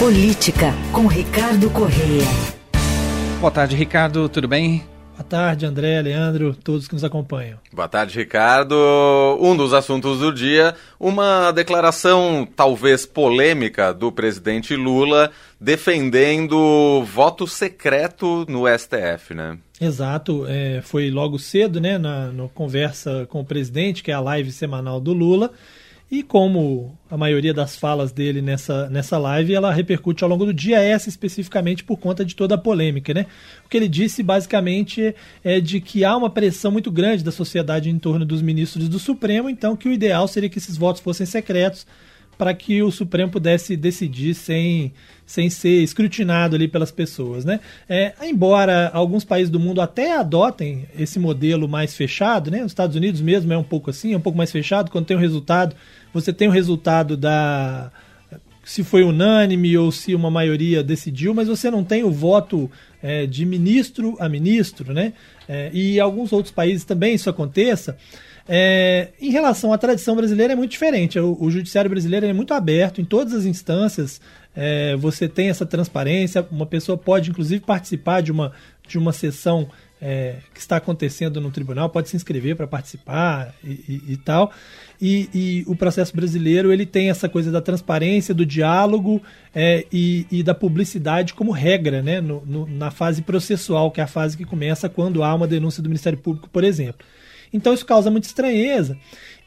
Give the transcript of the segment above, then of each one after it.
Política, com Ricardo Correia. Boa tarde, Ricardo, tudo bem? Boa tarde, André, Leandro, todos que nos acompanham. Boa tarde, Ricardo. Um dos assuntos do dia, uma declaração talvez polêmica do presidente Lula defendendo voto secreto no STF, né? Exato, é, foi logo cedo, né, na no conversa com o presidente, que é a live semanal do Lula. E como a maioria das falas dele nessa, nessa live, ela repercute ao longo do dia, essa especificamente por conta de toda a polêmica, né? O que ele disse basicamente é de que há uma pressão muito grande da sociedade em torno dos ministros do Supremo, então que o ideal seria que esses votos fossem secretos para que o Supremo pudesse decidir sem, sem ser escrutinado ali pelas pessoas, né? É, embora alguns países do mundo até adotem esse modelo mais fechado, né? Os Estados Unidos mesmo é um pouco assim, é um pouco mais fechado, quando tem o um resultado você tem o resultado da se foi unânime ou se uma maioria decidiu, mas você não tem o voto é, de ministro a ministro, né? É, e alguns outros países também isso aconteça. É, em relação à tradição brasileira é muito diferente. O, o judiciário brasileiro é muito aberto em todas as instâncias. É, você tem essa transparência. Uma pessoa pode, inclusive, participar de uma, de uma sessão é, que está acontecendo no tribunal, pode se inscrever para participar e, e, e tal. E, e, o processo brasileiro ele tem essa coisa da transparência, do diálogo é, e, da publicidade como regra, né? No, no, na fase processual, que é a fase que começa quando há uma denúncia do Ministério Público, por exemplo. Então isso causa muita estranheza.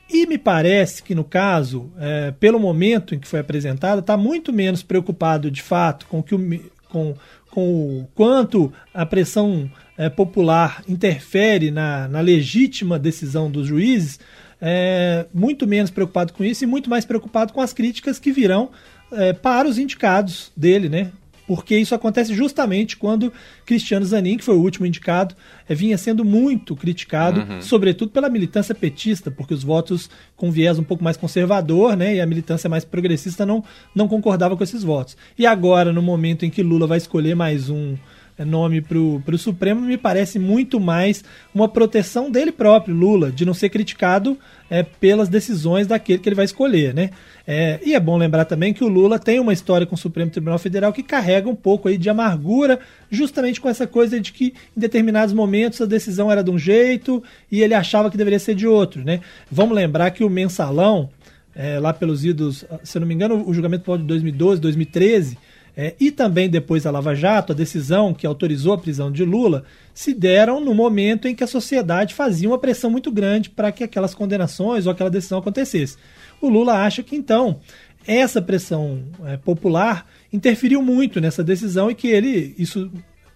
E me parece que, no caso, é, pelo momento em que foi apresentado, está muito menos preocupado de fato com, que o, com, com o quanto a pressão é, popular interfere na, na, legítima decisão dos juízes, é, muito menos preocupado com isso e muito mais preocupado com as críticas que virão é, para os indicados dele, né? Porque isso acontece justamente quando Cristiano Zanin, que foi o último indicado, é, vinha sendo muito criticado, uhum. sobretudo pela militância petista, porque os votos com viés um pouco mais conservador, né, e a militância mais progressista não, não concordava com esses votos. E agora, no momento em que Lula vai escolher mais um nome para o Supremo, me parece muito mais uma proteção dele próprio, Lula, de não ser criticado é, pelas decisões daquele que ele vai escolher, né? É, e é bom lembrar também que o Lula tem uma história com o Supremo Tribunal Federal que carrega um pouco aí de amargura, justamente com essa coisa de que em determinados momentos a decisão era de um jeito e ele achava que deveria ser de outro, né? Vamos lembrar que o mensalão, é, lá pelos idos, se eu não me engano, o julgamento de 2012, 2013 é, e também depois a Lava Jato, a decisão que autorizou a prisão de Lula, se deram no momento em que a sociedade fazia uma pressão muito grande para que aquelas condenações ou aquela decisão acontecesse. O Lula acha que então essa pressão é, popular interferiu muito nessa decisão e que ele, isso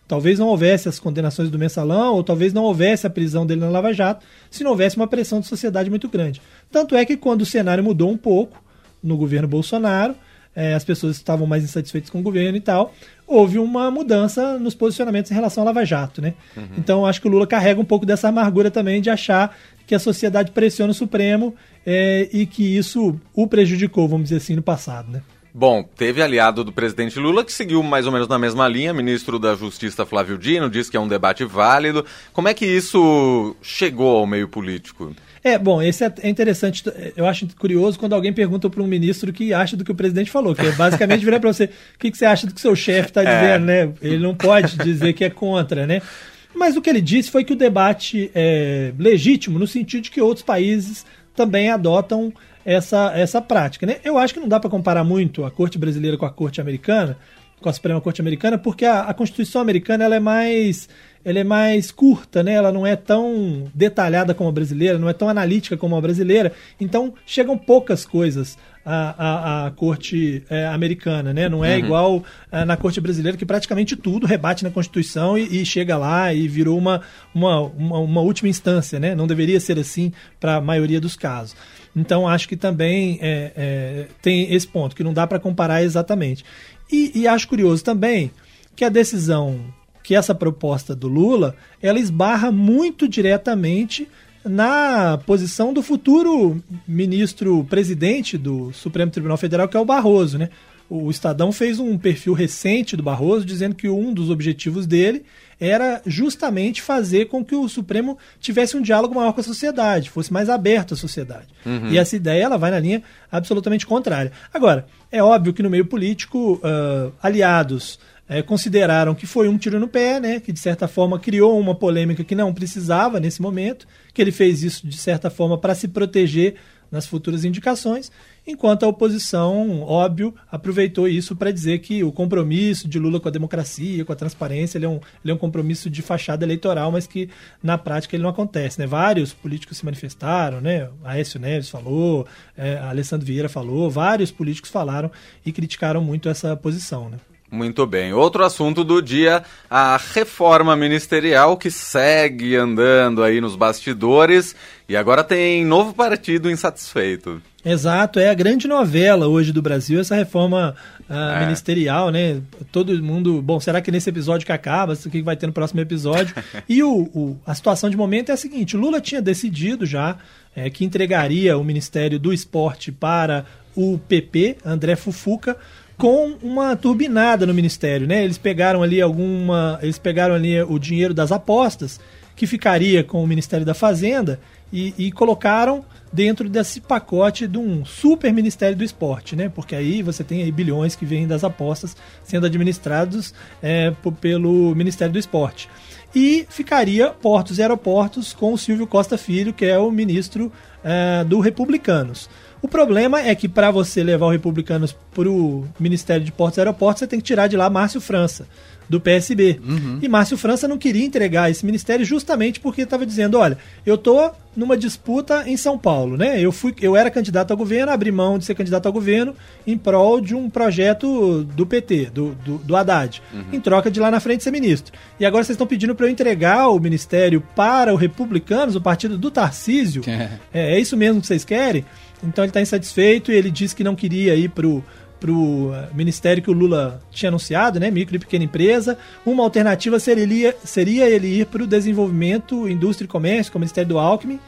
talvez não houvesse as condenações do mensalão, ou talvez não houvesse a prisão dele na Lava Jato, se não houvesse uma pressão de sociedade muito grande. Tanto é que quando o cenário mudou um pouco no governo Bolsonaro, é, as pessoas estavam mais insatisfeitas com o governo e tal, houve uma mudança nos posicionamentos em relação ao Lava Jato, né? Uhum. Então acho que o Lula carrega um pouco dessa amargura também de achar que a sociedade pressiona o Supremo é, e que isso o prejudicou, vamos dizer assim, no passado, né? Bom, teve aliado do presidente Lula que seguiu mais ou menos na mesma linha, ministro da Justiça Flávio Dino, disse que é um debate válido. Como é que isso chegou ao meio político? É, bom, esse é, é interessante. Eu acho curioso quando alguém pergunta para um ministro o que acha do que o presidente falou, que é basicamente virar para você o que, que, você acha do que seu chefe está é. dizendo, né? Ele não pode dizer que é contra, né? Mas o que ele disse foi que o debate é legítimo no sentido de que outros países também adotam essa, essa prática. Né? Eu acho que não dá para comparar muito a corte brasileira com a corte americana, com a Suprema Corte Americana, porque a, a Constituição americana ela é mais ela é mais curta, né? Ela não é tão detalhada como a brasileira, não é tão analítica como a brasileira. Então chegam poucas coisas à, à, à corte é, americana, né? Não é uhum. igual é, na corte brasileira que praticamente tudo rebate na Constituição e, e chega lá e virou uma, uma, uma, uma, última instância, né? Não deveria ser assim para a maioria dos casos. Então acho que também é, é tem esse ponto que não dá para comparar exatamente. E, e acho curioso também que a decisão que essa proposta do Lula ela esbarra muito diretamente na posição do futuro ministro presidente do Supremo Tribunal Federal, que é o Barroso, né? O Estadão fez um perfil recente do Barroso dizendo que um dos objetivos dele era justamente fazer com que o Supremo tivesse um diálogo maior com a sociedade, fosse mais aberto à sociedade. Uhum. E essa ideia ela vai na linha absolutamente contrária. Agora, é óbvio que no meio político, uh, aliados é, consideraram que foi um tiro no pé, né, que de certa forma criou uma polêmica que não precisava nesse momento, que ele fez isso de certa forma para se proteger nas futuras indicações, enquanto a oposição, óbvio, aproveitou isso para dizer que o compromisso de Lula com a democracia, com a transparência, ele é, um, ele é um compromisso de fachada eleitoral, mas que na prática ele não acontece. Né? Vários políticos se manifestaram, né? Aécio Neves falou, é, Alessandro Vieira falou, vários políticos falaram e criticaram muito essa posição. Né? Muito bem. Outro assunto do dia, a reforma ministerial que segue andando aí nos bastidores e agora tem novo partido insatisfeito. Exato, é a grande novela hoje do Brasil, essa reforma uh, é. ministerial, né? Todo mundo. Bom, será que nesse episódio que acaba? O que vai ter no próximo episódio? e o, o, a situação de momento é a seguinte: Lula tinha decidido já é, que entregaria o Ministério do Esporte para o PP, André Fufuca com uma turbinada no ministério, né? Eles pegaram ali alguma, eles pegaram ali o dinheiro das apostas que ficaria com o Ministério da Fazenda e, e colocaram dentro desse pacote de um super Ministério do Esporte, né? Porque aí você tem aí bilhões que vêm das apostas sendo administrados é, pelo Ministério do Esporte. E ficaria Portos e Aeroportos com o Silvio Costa Filho, que é o ministro é, do Republicanos. O problema é que para você levar o Republicanos para o Ministério de Portos e Aeroportos, você tem que tirar de lá Márcio França, do PSB. Uhum. E Márcio França não queria entregar esse ministério justamente porque estava dizendo, olha, eu estou numa disputa em São Paulo, né? Eu fui, eu era candidato ao governo, abri mão de ser candidato ao governo em prol de um projeto do PT, do, do, do Haddad, uhum. em troca de lá na frente ser ministro. E agora vocês estão pedindo para eu entregar o ministério para o Republicanos, o partido do Tarcísio. É, é, é isso mesmo que vocês querem? Então ele está insatisfeito e ele disse que não queria ir para o eh, ministério que o Lula tinha anunciado, né, micro e pequena empresa. Uma alternativa seria, seria ele ir para o desenvolvimento, indústria e comércio, com o Ministério do Alckmin.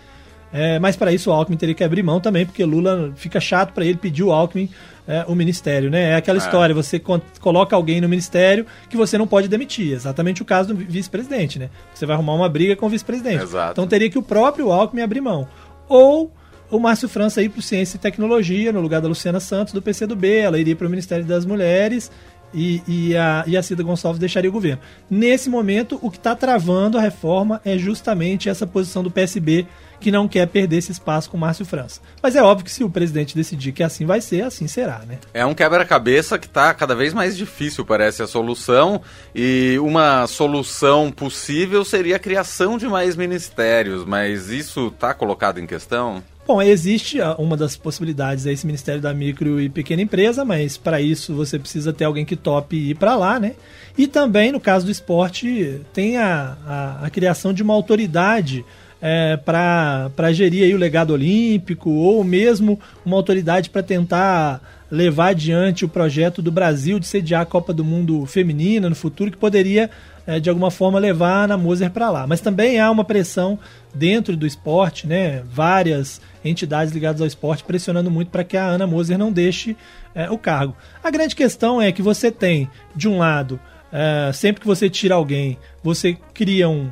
É, mas para isso o Alckmin teria que abrir mão também, porque Lula fica chato para ele pedir o Alckmin é, o ministério, né? É aquela é. história, você coloca alguém no ministério que você não pode demitir. Exatamente o caso do vice-presidente, né? Você vai arrumar uma briga com o vice-presidente. Então teria que o próprio Alckmin abrir mão. Ou o Márcio França ir para Ciência e Tecnologia, no lugar da Luciana Santos, do PCdoB. Ela iria para o Ministério das Mulheres e, e, a, e a Cida Gonçalves deixaria o governo. Nesse momento, o que está travando a reforma é justamente essa posição do PSB, que não quer perder esse espaço com o Márcio França. Mas é óbvio que se o presidente decidir que assim vai ser, assim será, né? É um quebra-cabeça que está cada vez mais difícil, parece a solução. E uma solução possível seria a criação de mais ministérios, mas isso está colocado em questão? Bom, existe uma das possibilidades, é esse Ministério da Micro e Pequena Empresa, mas para isso você precisa ter alguém que tope ir para lá, né? E também, no caso do esporte, tem a, a, a criação de uma autoridade é, para gerir aí o legado olímpico, ou mesmo uma autoridade para tentar levar adiante o projeto do Brasil de sediar a Copa do Mundo Feminina no futuro, que poderia é, de alguma forma levar a Ana Moser para lá. Mas também há uma pressão dentro do esporte, né? Várias entidades ligadas ao esporte pressionando muito para que a Ana Moser não deixe é, o cargo. A grande questão é que você tem, de um lado, é, sempre que você tira alguém, você cria um,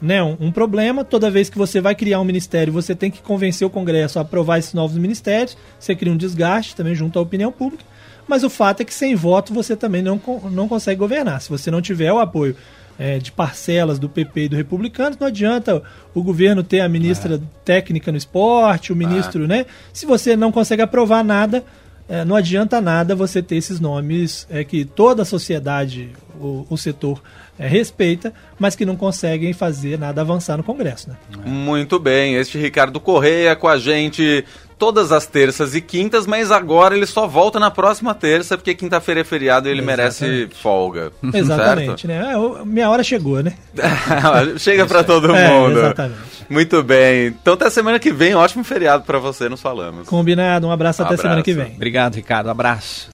né, um, um, problema. Toda vez que você vai criar um ministério, você tem que convencer o Congresso a aprovar esses novos ministérios. Você cria um desgaste também junto à opinião pública. Mas o fato é que sem voto você também não, não consegue governar. Se você não tiver o apoio é, de parcelas do PP e do Republicano, não adianta o governo ter a ministra é. técnica no esporte, o ministro, é. né? Se você não consegue aprovar nada, é, não adianta nada você ter esses nomes é, que toda a sociedade, o, o setor é, respeita, mas que não conseguem fazer nada avançar no Congresso. Né? Muito bem, este Ricardo Correia com a gente todas as terças e quintas, mas agora ele só volta na próxima terça, porque quinta-feira é feriado e ele Exatamente. merece folga. Exatamente, né? É, minha hora chegou, né? Chega para todo é, mundo. exatamente. Muito bem. Então até semana que vem, ótimo feriado para você, nos falamos. Combinado, um abraço um até abraço. semana que vem. Obrigado, Ricardo. Um abraço.